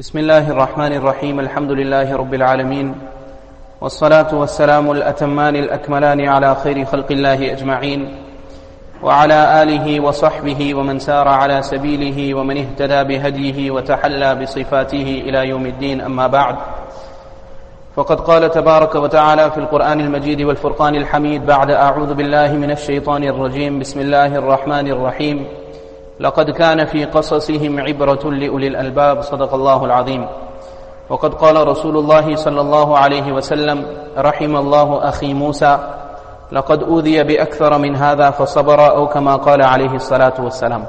بسم الله الرحمن الرحيم الحمد لله رب العالمين والصلاة والسلام الأتمان الأكملان على خير خلق الله أجمعين وعلى آله وصحبه ومن سار على سبيله ومن اهتدى بهديه وتحلى بصفاته إلى يوم الدين أما بعد فقد قال تبارك وتعالى في القرآن المجيد والفرقان الحميد بعد أعوذ بالله من الشيطان الرجيم بسم الله الرحمن الرحيم لقد كان في قصصهم عبرة لأولي الألباب صدق الله العظيم وقد قال رسول الله صلى الله عليه وسلم رحم الله أخي موسى لقد أوذي بأكثر من هذا فصبر أو كما قال عليه الصلاة والسلام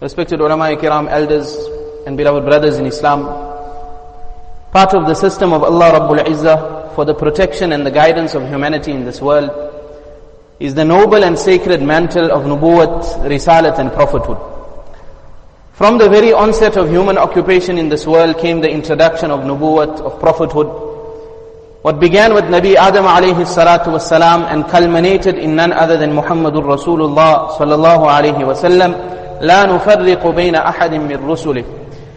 Respected ulama kiram, elders and beloved brothers in Islam, part of the system of Allah Rabbul Izzah for the protection and the guidance of humanity in this world is the noble and sacred mantle of nubuwwat, risalat and prophethood. From the very onset of human occupation in this world came the introduction of nubuwwat, of prophethood. What began with Nabi Adam alayhi salatu wasalam and culminated in none other than Muhammadur Rasulullah sallallahu alayhi wasallam, لا نفرق بين أحد من رسله.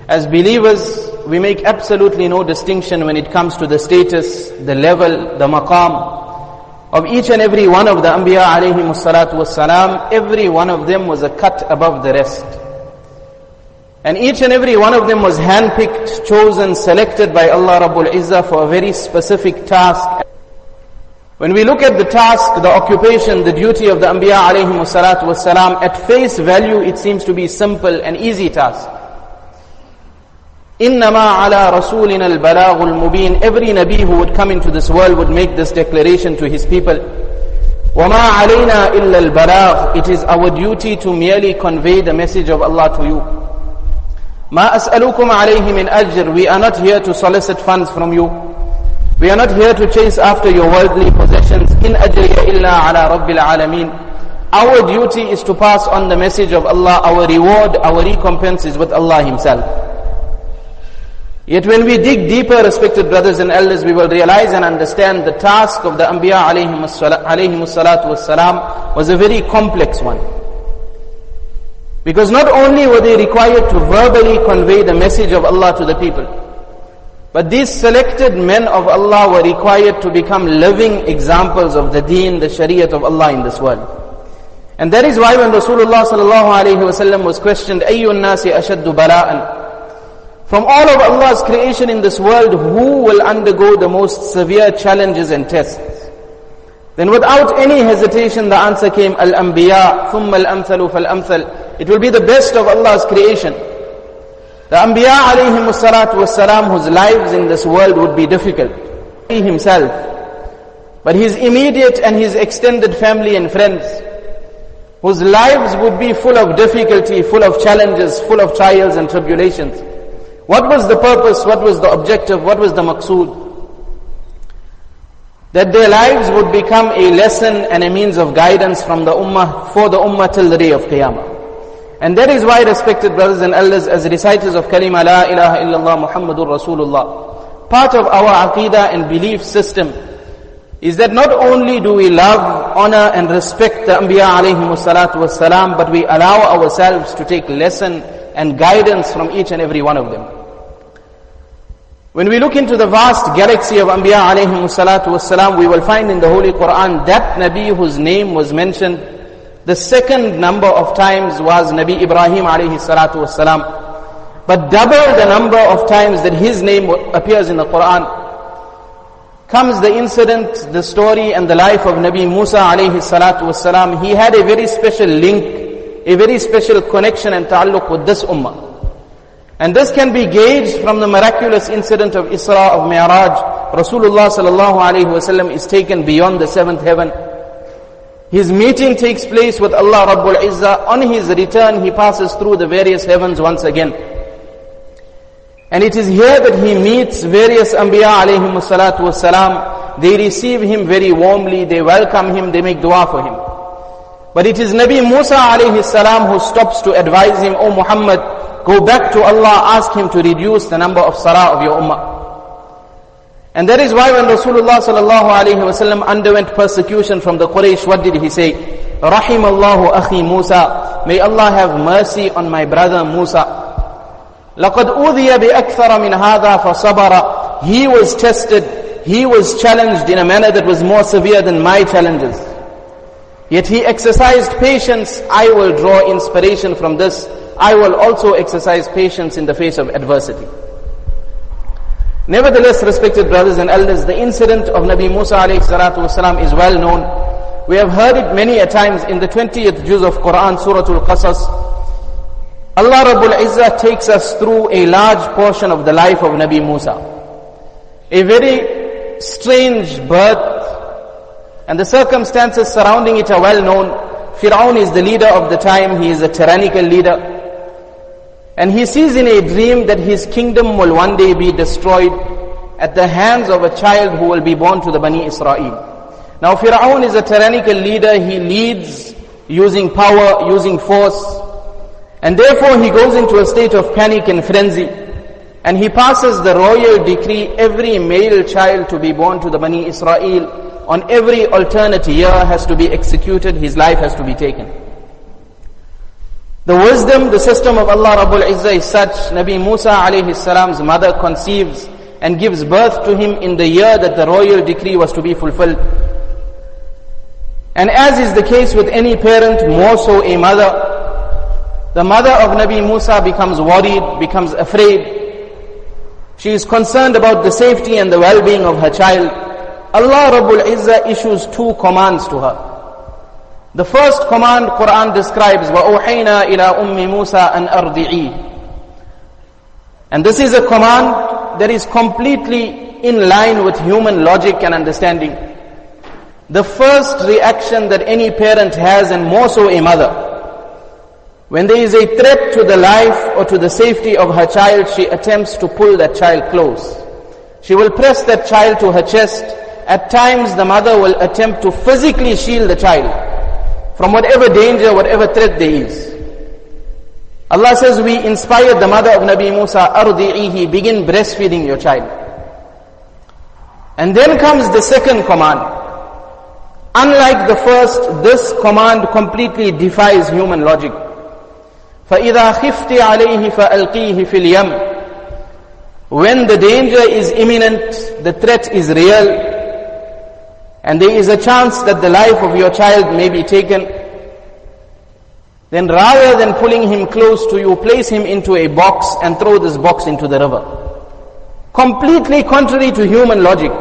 As believers, we make absolutely no distinction when it comes to the status, the level, the maqam, of each and every one of the Anbiya alayhi salatu wassalam, every one of them was a cut above the rest. And each and every one of them was handpicked, chosen, selected by Allah Rabbul Izzah for a very specific task. When we look at the task, the occupation, the duty of the Anbiya alayhi salatu wassalam, at face value it seems to be simple and easy task. إنما على رسولنا البلاغ المبين Every Nabi who would come into this world would make this declaration to his people. وما علينا إلا البلاغ It is our duty to merely convey the message of Allah to you. ما أسألكم عليه من أجر We are not here to solicit funds from you. We are not here to chase after your worldly possessions. إن أجري إلا على رب العالمين Our duty is to pass on the message of Allah. Our reward, our recompense is with Allah Himself. Yet when we dig deeper, respected brothers and elders, we will realize and understand the task of the Anbiya alayhi salatu wassalam was a very complex one. Because not only were they required to verbally convey the message of Allah to the people, but these selected men of Allah were required to become living examples of the deen, the shariat of Allah in this world. And that is why when Rasulullah sallallahu alayhi wasallam was questioned, أَيُّ النَّاسِ أَشَدُّ بَلَاءً from all of Allah's creation in this world, who will undergo the most severe challenges and tests? Then without any hesitation, the answer came, Al-Anbiya, ثُمَّ الْأَمْثَلُ فَالْأَمْثَلُ It will be the best of Allah's creation. The Anbiya alayhim salatu wasalam, whose lives in this world would be difficult. He himself, but his immediate and his extended family and friends, whose lives would be full of difficulty, full of challenges, full of trials and tribulations. What was the purpose? What was the objective? What was the maqsood? That their lives would become a lesson and a means of guidance from the ummah, for the ummah till the day of Qiyamah. And that is why, respected brothers and elders, as reciters of kalima la ilaha illallah Muhammadur Rasulullah, part of our aqidah and belief system is that not only do we love, honor and respect the Anbiya alayhi salatu wasalam, but we allow ourselves to take lesson and guidance from each and every one of them. When we look into the vast galaxy of Anbiya alayhi salatu wasalam, we will find in the Holy Quran that Nabi whose name was mentioned the second number of times was Nabi Ibrahim alayhi salatu wasalam. But double the number of times that his name appears in the Quran comes the incident, the story and the life of Nabi Musa alayhi salatu wasalam. He had a very special link, a very special connection and ta'alluq with this ummah. And this can be gauged from the miraculous incident of Isra of Mi'raj. Rasulullah sallallahu wasallam is taken beyond the seventh heaven. His meeting takes place with Allah Rabbul Izzah. On his return, he passes through the various heavens once again. And it is here that he meets various Anbiya alayhim salatu wasalam. They receive him very warmly, they welcome him, they make dua for him. But it is Nabi Musa alayhi salam who stops to advise him, O Muhammad, go back to Allah, ask him to reduce the number of sarah of your ummah. And that is why when Rasulullah sallallahu alayhi wasallam underwent persecution from the Quraysh, what did he say? Rahim Allahu akhi Musa. May Allah have mercy on my brother Musa. لَقَدْ أُوذِيَ بِأَكْثَرَ مِنْ هَذَا فَصَبَرَ He was tested, he was challenged in a manner that was more severe than my challenges. Yet he exercised patience. I will draw inspiration from this. I will also exercise patience in the face of adversity. Nevertheless, respected brothers and elders, the incident of Nabi Musa wasalam is well known. We have heard it many a times in the 20th juz of Quran, Surah Al-Qasas. Allah Rabbul Izzah takes us through a large portion of the life of Nabi Musa. A very strange birth and the circumstances surrounding it are well known. Fir'aun is the leader of the time, he is a tyrannical leader. And he sees in a dream that his kingdom will one day be destroyed at the hands of a child who will be born to the Bani Israel. Now Fir'aun is a tyrannical leader, he leads using power, using force. And therefore he goes into a state of panic and frenzy. And he passes the royal decree, every male child to be born to the Bani Israel on every alternate year has to be executed, his life has to be taken. The wisdom, the system of Allah Rabbul Izzah is such, Nabi Musa alayhi salam's mother conceives and gives birth to him in the year that the royal decree was to be fulfilled. And as is the case with any parent, more so a mother, the mother of Nabi Musa becomes worried, becomes afraid. She is concerned about the safety and the well-being of her child. Allah Rabbul Izzah issues two commands to her. The first command Quran describes, وَأُوحَيْنَا إِلَىٰ أُمِّ مُوسَىٰ أَنْ أَرْضِعِي And this is a command that is completely in line with human logic and understanding. The first reaction that any parent has, and more so a mother, when there is a threat to the life or to the safety of her child, she attempts to pull that child close. She will press that child to her chest at times the mother will attempt to physically shield the child from whatever danger, whatever threat there is. Allah says we inspired the mother of Nabi Musa, ardi'ihi, begin breastfeeding your child. And then comes the second command. Unlike the first, this command completely defies human logic. فَإِذَا خِفْتِ عَلَيْهِ فَأَلْقِيهِ فِي الْيَمِّ When the danger is imminent, the threat is real, and there is a chance that the life of your child may be taken, then rather than pulling him close to you, place him into a box and throw this box into the river. Completely contrary to human logic.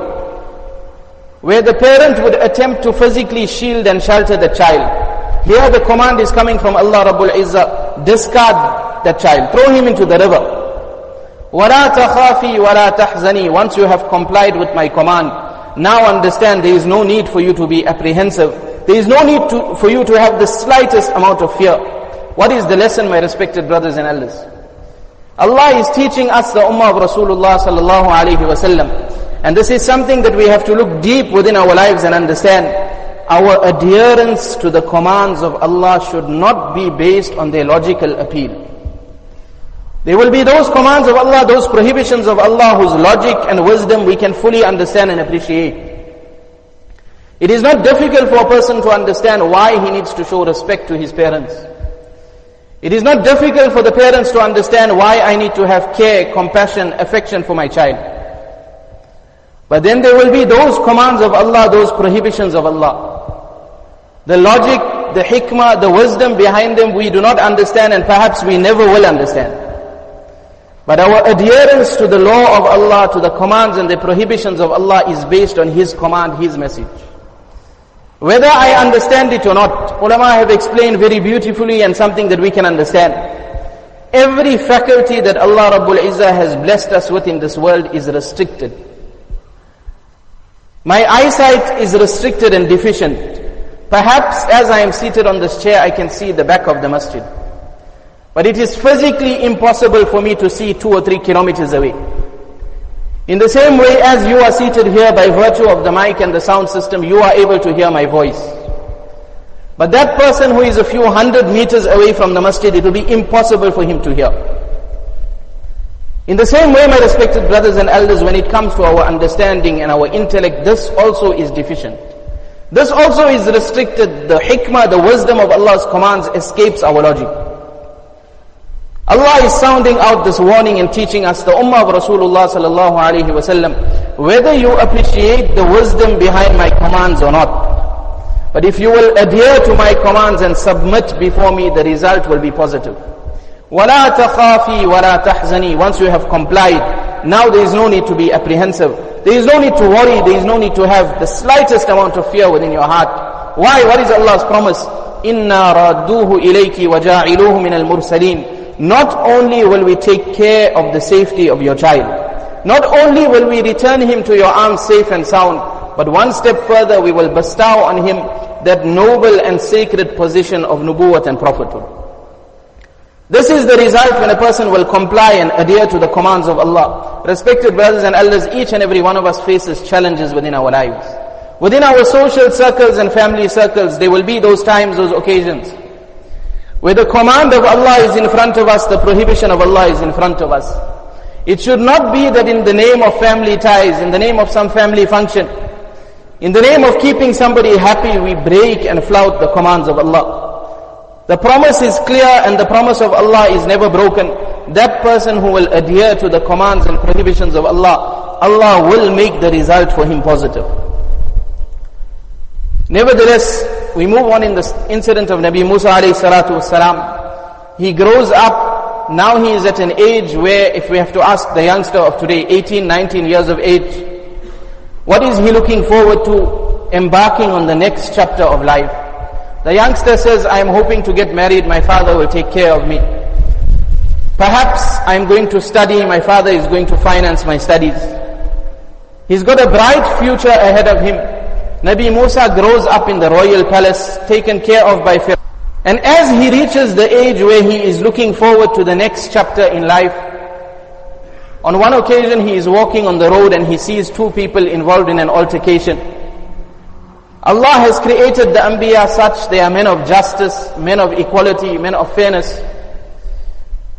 Where the parent would attempt to physically shield and shelter the child. Here the command is coming from Allah Rabbul Izzah. Discard that child. Throw him into the river. وَلَا تَخَافِي وَلَا تَحْزَنِي Once you have complied with my command, now understand there is no need for you to be apprehensive. There is no need to, for you to have the slightest amount of fear. What is the lesson, my respected brothers and elders? Allah is teaching us the ummah of Rasulullah sallallahu alaihi wasallam. And this is something that we have to look deep within our lives and understand. Our adherence to the commands of Allah should not be based on their logical appeal. There will be those commands of Allah, those prohibitions of Allah whose logic and wisdom we can fully understand and appreciate. It is not difficult for a person to understand why he needs to show respect to his parents. It is not difficult for the parents to understand why I need to have care, compassion, affection for my child. But then there will be those commands of Allah, those prohibitions of Allah. The logic, the hikmah, the wisdom behind them we do not understand and perhaps we never will understand. But our adherence to the law of Allah, to the commands and the prohibitions of Allah is based on His command, His message. Whether I understand it or not, ulama have explained very beautifully and something that we can understand. Every faculty that Allah Rabbul Izzah has blessed us with in this world is restricted. My eyesight is restricted and deficient. Perhaps as I am seated on this chair, I can see the back of the masjid. But it is physically impossible for me to see two or three kilometers away. In the same way as you are seated here by virtue of the mic and the sound system, you are able to hear my voice. But that person who is a few hundred meters away from the masjid, it will be impossible for him to hear. In the same way, my respected brothers and elders, when it comes to our understanding and our intellect, this also is deficient. This also is restricted. The hikmah, the wisdom of Allah's commands escapes our logic. Allah is sounding out this warning and teaching us the Ummah of Rasulullah sallallahu alaihi wasallam, whether you appreciate the wisdom behind my commands or not. But if you will adhere to my commands and submit before me, the result will be positive. وَلَا تَخَافِي وَلَا تَحْزَنِي Once you have complied, now there is no need to be apprehensive. There is no need to worry. There is no need to have the slightest amount of fear within your heart. Why? What is Allah's promise? إِنَّا رَادُّوهُ إِلَيْكِ وَجَاعِلُوهُ مِنَ الْمُرْسَلِينَ not only will we take care of the safety of your child, not only will we return him to your arms safe and sound, but one step further we will bestow on him that noble and sacred position of nubuwwat and prophethood. This is the result when a person will comply and adhere to the commands of Allah. Respected brothers and elders, each and every one of us faces challenges within our lives. Within our social circles and family circles, there will be those times, those occasions where the command of Allah is in front of us, the prohibition of Allah is in front of us. It should not be that in the name of family ties, in the name of some family function, in the name of keeping somebody happy, we break and flout the commands of Allah. The promise is clear and the promise of Allah is never broken. That person who will adhere to the commands and prohibitions of Allah, Allah will make the result for him positive. Nevertheless, we move on in the incident of Nabi Musa alayhi salatu wasalam. He grows up, now he is at an age where if we have to ask the youngster of today, 18, 19 years of age, what is he looking forward to embarking on the next chapter of life? The youngster says, I am hoping to get married, my father will take care of me. Perhaps I am going to study, my father is going to finance my studies. He's got a bright future ahead of him. Nabi Musa grows up in the royal palace, taken care of by Pharaoh. And as he reaches the age where he is looking forward to the next chapter in life, on one occasion he is walking on the road and he sees two people involved in an altercation. Allah has created the Anbiya such they are men of justice, men of equality, men of fairness.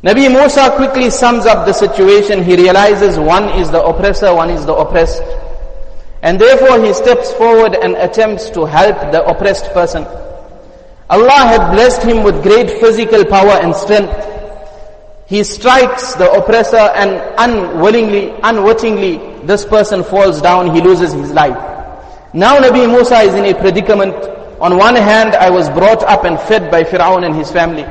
Nabi Musa quickly sums up the situation. He realizes one is the oppressor, one is the oppressed. And therefore he steps forward and attempts to help the oppressed person. Allah had blessed him with great physical power and strength. He strikes the oppressor and unwillingly, unwittingly, this person falls down, he loses his life. Now Nabi Musa is in a predicament. On one hand, I was brought up and fed by Fir'aun and his family.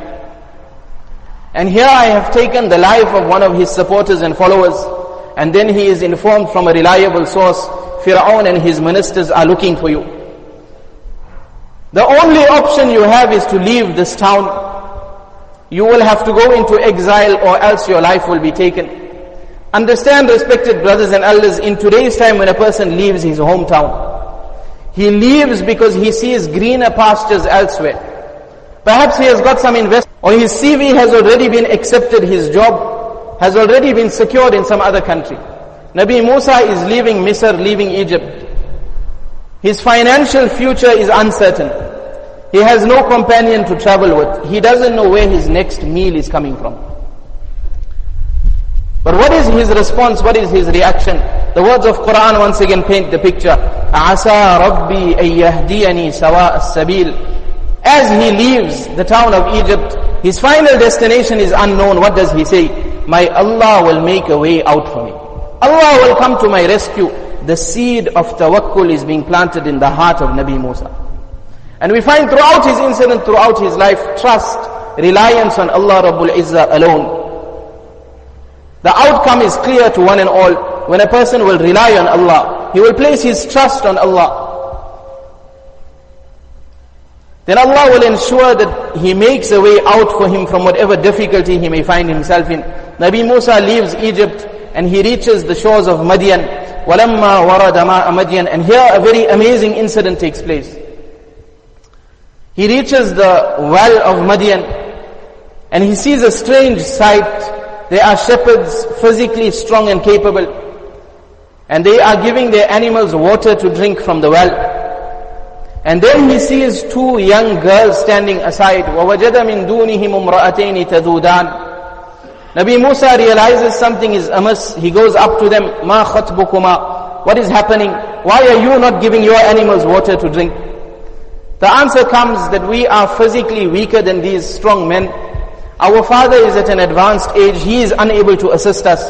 And here I have taken the life of one of his supporters and followers. And then he is informed from a reliable source Fir'aun and his ministers are looking for you. The only option you have is to leave this town. You will have to go into exile or else your life will be taken. Understand, respected brothers and elders, in today's time when a person leaves his hometown, he leaves because he sees greener pastures elsewhere. Perhaps he has got some investment, or his CV has already been accepted, his job has already been secured in some other country. Nabi Musa is leaving Misr, leaving Egypt. His financial future is uncertain. He has no companion to travel with. He doesn't know where his next meal is coming from. But what is his response? What is his reaction? The words of Quran once again paint the picture. عَسَى رَبِّي أَن يَهْدِيَنِي سَوَاءَ السَّبِيلِ As he leaves the town of Egypt, his final destination is unknown. What does he say? My Allah will make a way out for me. Allah will come to my rescue. The seed of tawakkul is being planted in the heart of Nabi Musa. And we find throughout his incident, throughout his life, trust, reliance on Allah Rabbul Izzah alone. The outcome is clear to one and all. When a person will rely on Allah, he will place his trust on Allah. Then Allah will ensure that He makes a way out for him from whatever difficulty he may find himself in. Nabi Musa leaves Egypt and he reaches the shores of Madian. وَلَمَّا وَرَدَ مَاءَ مَدْيَنَ And here a very amazing incident takes place. He reaches the well of Madian and he sees a strange sight. There are shepherds physically strong and capable and they are giving their animals water to drink from the well. And then he sees two young girls standing aside. وَوَجَدَ مِن دُونِهِمُ امْرَأَتَيْنِ تَذُودَانِ Nabi Musa realizes something is amiss. He goes up to them, Ma khatbukuma. What is happening? Why are you not giving your animals water to drink? The answer comes that we are physically weaker than these strong men. Our father is at an advanced age, he is unable to assist us.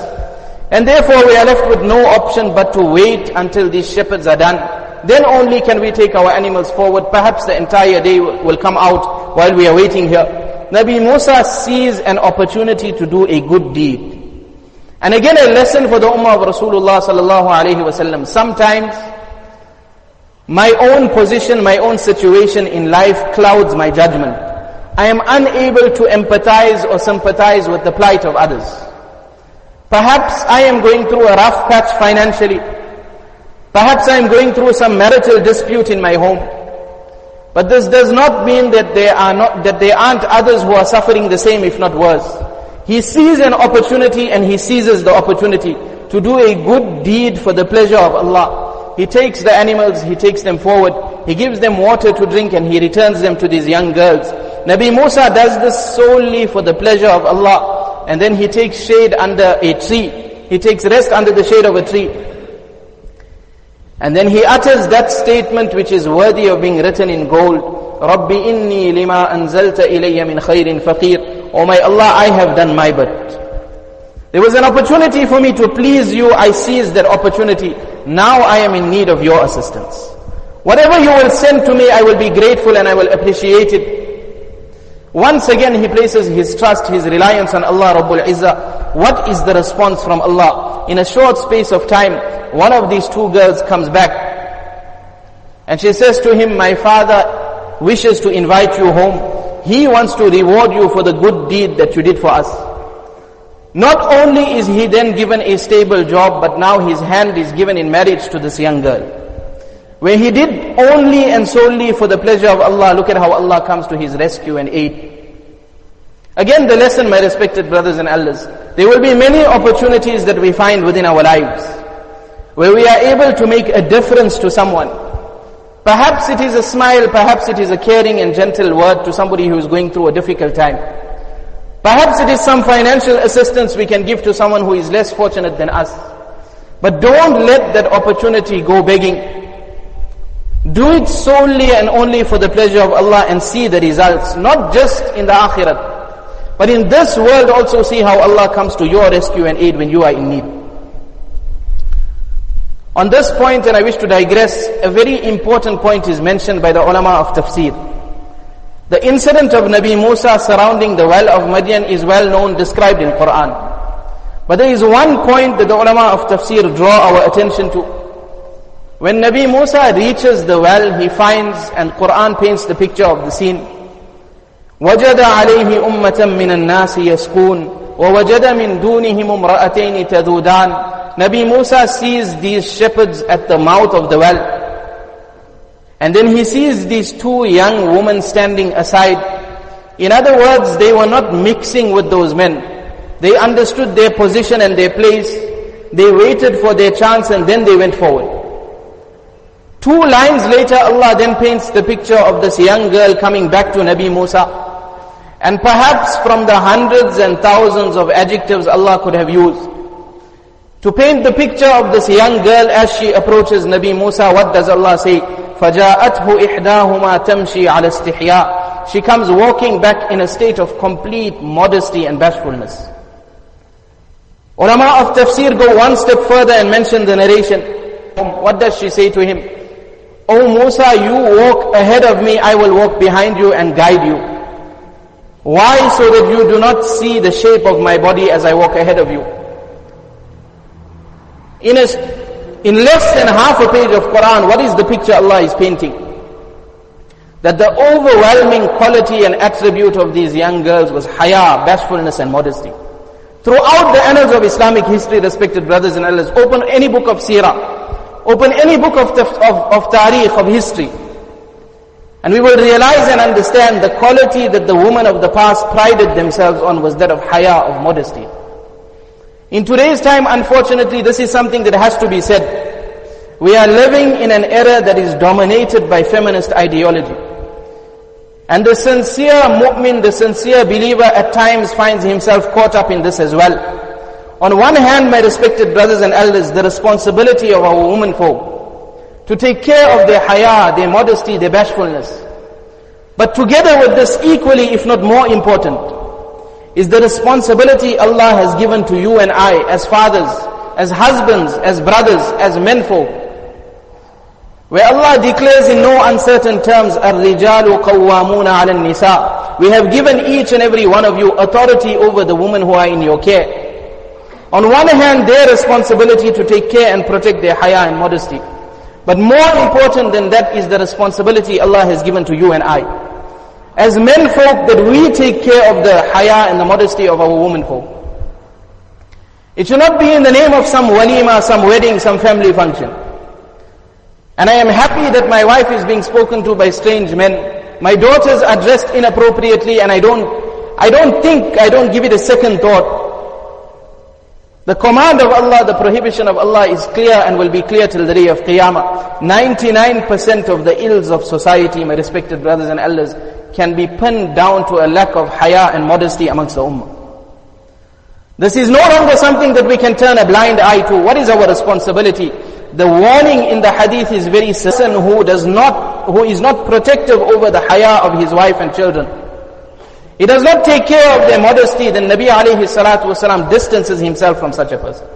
And therefore we are left with no option but to wait until these shepherds are done. Then only can we take our animals forward. Perhaps the entire day will come out while we are waiting here. Nabi Musa sees an opportunity to do a good deed. And again a lesson for the Ummah of Rasulullah sallallahu alayhi wasallam. Sometimes my own position, my own situation in life clouds my judgment. I am unable to empathize or sympathize with the plight of others. Perhaps I am going through a rough patch financially. Perhaps I am going through some marital dispute in my home. But this does not mean that there are not, that there aren't others who are suffering the same, if not worse. He sees an opportunity and he seizes the opportunity to do a good deed for the pleasure of Allah. He takes the animals, he takes them forward, he gives them water to drink and he returns them to these young girls. Nabi Musa does this solely for the pleasure of Allah. And then he takes shade under a tree. He takes rest under the shade of a tree. And then he utters that statement which is worthy of being written in gold. Rabbi inni lima anzalta ilayya min khairin faqir. Oh my Allah, I have done my bit. There was an opportunity for me to please you. I seized that opportunity. Now I am in need of your assistance. Whatever you will send to me, I will be grateful and I will appreciate it. Once again, he places his trust, his reliance on Allah Rabbul Izzah. What is the response from Allah? In a short space of time, one of these two girls comes back. And she says to him, my father wishes to invite you home. He wants to reward you for the good deed that you did for us. Not only is he then given a stable job, but now his hand is given in marriage to this young girl. Where he did only and solely for the pleasure of Allah, look at how Allah comes to his rescue and aid. Again, the lesson, my respected brothers and elders, there will be many opportunities that we find within our lives where we are able to make a difference to someone. Perhaps it is a smile, perhaps it is a caring and gentle word to somebody who is going through a difficult time. Perhaps it is some financial assistance we can give to someone who is less fortunate than us. But don't let that opportunity go begging. Do it solely and only for the pleasure of Allah and see the results, not just in the akhirat. But in this world also see how Allah comes to your rescue and aid when you are in need. On this point, and I wish to digress, a very important point is mentioned by the ulama of tafsir. The incident of Nabi Musa surrounding the well of Madian is well known, described in Quran. But there is one point that the ulama of tafsir draw our attention to. When Nabi Musa reaches the well, he finds, and Quran paints the picture of the scene. وجد عليه أمة من الناس يسكون ووجد من دونهم امرأتين تذودان Nabi Musa sees these shepherds at the mouth of the well. And then he sees these two young women standing aside. In other words, they were not mixing with those men. They understood their position and their place. They waited for their chance and then they went forward. Two lines later, Allah then paints the picture of this young girl coming back to Nabi Musa. And perhaps from the hundreds and thousands of adjectives Allah could have used, to paint the picture of this young girl as she approaches Nabi Musa, what does Allah say? فَجَاءَتْهُ إِحْدَاهُمَا تَمْشِي عَلَى اسْتِحْيَاء She comes walking back in a state of complete modesty and bashfulness. Ulama of tafsir go one step further and mention the narration. What does she say to him? O Musa, you walk ahead of me, I will walk behind you and guide you. Why? So that you do not see the shape of my body as I walk ahead of you. In, a, in less than half a page of Quran, what is the picture Allah is painting? That the overwhelming quality and attribute of these young girls was haya, bashfulness and modesty. Throughout the annals of Islamic history, respected brothers and elders, open any book of seerah, open any book of, of, of tarikh, of history, and we will realize and understand the quality that the women of the past prided themselves on was that of haya, of modesty. In today's time, unfortunately, this is something that has to be said. We are living in an era that is dominated by feminist ideology. And the sincere mu'min, the sincere believer at times finds himself caught up in this as well. On one hand, my respected brothers and elders, the responsibility of our women folk to take care of their haya, their modesty, their bashfulness. But together with this equally, if not more important, is the responsibility Allah has given to you and I as fathers, as husbands, as brothers, as menfolk. Where Allah declares in no uncertain terms, الرِّجَالُ قَوَّامُونَ عَلَى النِّسَاءِ We have given each and every one of you authority over the women who are in your care. On one hand, their responsibility to take care and protect their haya and modesty. But more important than that is the responsibility Allah has given to you and I. As men folk, that we take care of the haya and the modesty of our women folk. It should not be in the name of some walima, some wedding, some family function. And I am happy that my wife is being spoken to by strange men. My daughters are dressed inappropriately and I don't, I don't think, I don't give it a second thought. The command of Allah, the prohibition of Allah is clear and will be clear till the day of Qiyamah. 99% of the ills of society, my respected brothers and elders, can be pinned down to a lack of haya and modesty amongst the ummah. This is no longer something that we can turn a blind eye to. What is our responsibility? The warning in the hadith is very certain who does not, who is not protective over the haya of his wife and children. He does not take care of their modesty, then Nabi alayhi salatu wasalam distances himself from such a person.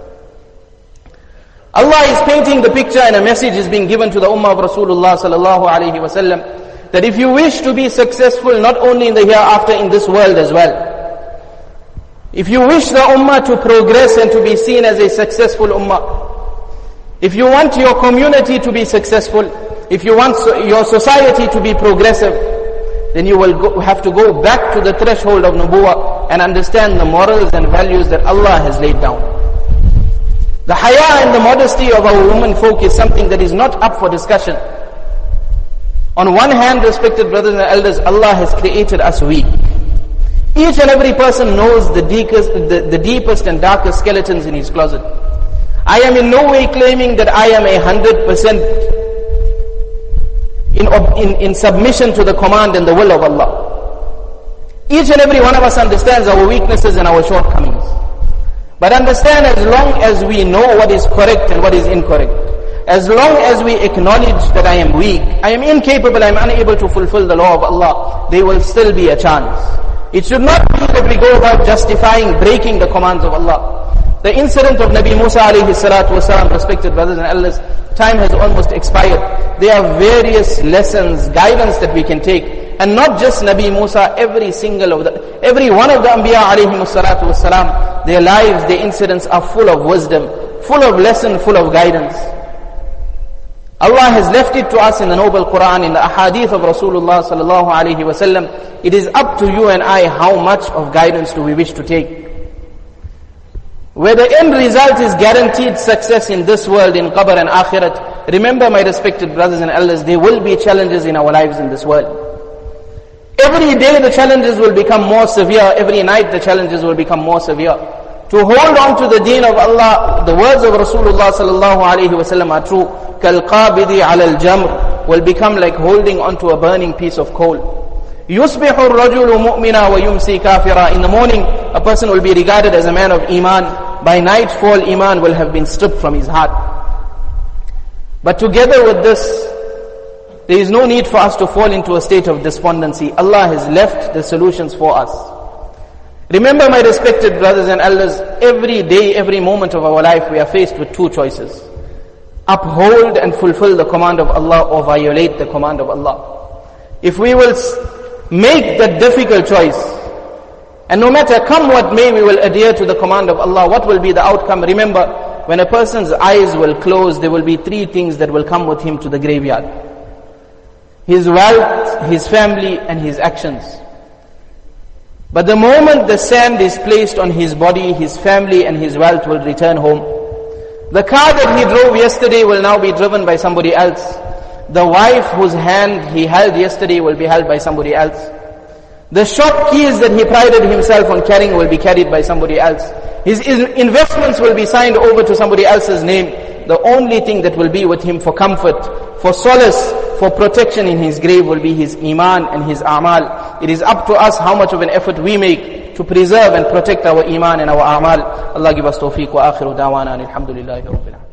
Allah is painting the picture and a message is being given to the ummah of Rasulullah sallallahu alayhi wasallam that if you wish to be successful not only in the hereafter, in this world as well, if you wish the ummah to progress and to be seen as a successful ummah, if you want your community to be successful, if you want your society to be progressive, then you will go, have to go back to the threshold of nubuwa and understand the morals and values that Allah has laid down. The haya and the modesty of our women folk is something that is not up for discussion. On one hand, respected brothers and elders, Allah has created us weak. Each and every person knows the deepest, the, the deepest and darkest skeletons in his closet. I am in no way claiming that I am a hundred percent in, in, in submission to the command and the will of Allah. Each and every one of us understands our weaknesses and our shortcomings. But understand as long as we know what is correct and what is incorrect, as long as we acknowledge that I am weak, I am incapable, I am unable to fulfill the law of Allah, there will still be a chance. It should not be that we go about justifying breaking the commands of Allah. The incident of Nabi Musa alayhi salatu wasalam, respected brothers and elders, time has almost expired. There are various lessons, guidance that we can take. And not just Nabi Musa, every single of the, every one of the Anbiya alayhi salatu wasalam, their lives, their incidents are full of wisdom, full of lesson, full of guidance. Allah has left it to us in the noble Quran, in the ahadith of Rasulullah sallallahu alaihi wasallam. It is up to you and I how much of guidance do we wish to take Where the end result is guaranteed success in this world, in qabr and akhirat. Remember my respected brothers and elders, there will be challenges in our lives in this world. Every day the challenges will become more severe. Every night the challenges will become more severe. To hold on to the deen of Allah, the words of Rasulullah sallallahu alaihi wasallam are true. كَالْقَابِضِ عَلَى الْجَمْرِ will become like holding onto a burning piece of coal. In the morning, a person will be regarded as a man of iman. By nightfall, iman will have been stripped from his heart. But together with this, there is no need for us to fall into a state of despondency. Allah has left the solutions for us. Remember, my respected brothers and elders, every day, every moment of our life, we are faced with two choices. Uphold and fulfill the command of Allah or violate the command of Allah. If we will make that difficult choice, and no matter come what may, we will adhere to the command of Allah, what will be the outcome? Remember, when a person's eyes will close, there will be three things that will come with him to the graveyard. His wealth, his family, and his actions. But the moment the sand is placed on his body, his family and his wealth will return home. The car that he drove yesterday will now be driven by somebody else. The wife whose hand he held yesterday will be held by somebody else. The shop keys that he prided himself on carrying will be carried by somebody else. His investments will be signed over to somebody else's name. The only thing that will be with him for comfort, for solace, for protection in his grave will be his iman and his amal. It is up to us how much of an effort we make to preserve and protect our iman and our amal. Allah give us tawfiq wa akhiru dawana alhamdulillahi rabbil